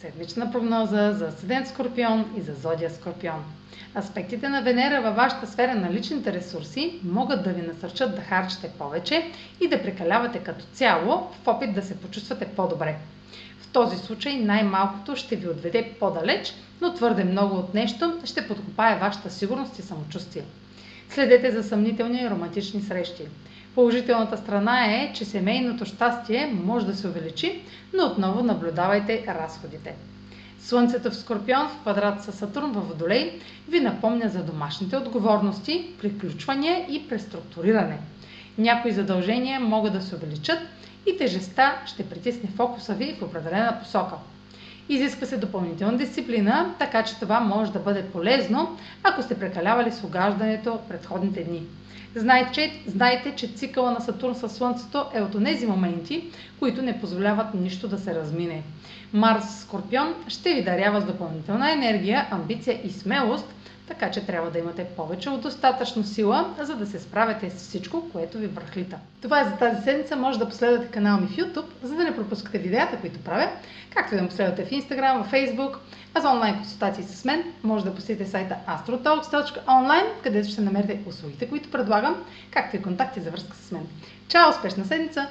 Седмична прогноза за Седент Скорпион и за Зодия Скорпион. Аспектите на Венера във вашата сфера на личните ресурси могат да ви насърчат да харчите повече и да прекалявате като цяло в опит да се почувствате по-добре. В този случай най-малкото ще ви отведе по-далеч, но твърде много от нещо ще подкопае вашата сигурност и самочувствие. Следете за съмнителни и романтични срещи. Положителната страна е, че семейното щастие може да се увеличи, но отново наблюдавайте разходите. Слънцето в Скорпион в квадрат с Сатурн във Водолей ви напомня за домашните отговорности, приключвания и преструктуриране. Някои задължения могат да се увеличат и тежестта ще притисне фокуса ви в определена посока. Изисква се допълнителна дисциплина, така че това може да бъде полезно, ако сте прекалявали с огаждането предходните дни. Знайте, знайте, че цикъла на Сатурн със Слънцето е от тези моменти, които не позволяват нищо да се размине. Марс Скорпион ще ви дарява с допълнителна енергия, амбиция и смелост, така че трябва да имате повече от достатъчно сила, за да се справяте с всичко, което ви връхлита. Това е за тази седмица. Може да последвате канала ми в YouTube, за да не пропускате видеята, които правя, както и да ме последвате в Instagram, в Facebook, а за онлайн консултации с мен може да посетите сайта astrotalks.online, където ще намерите услугите, които предлагам, както и контакти за връзка с мен. Чао! Успешна седмица!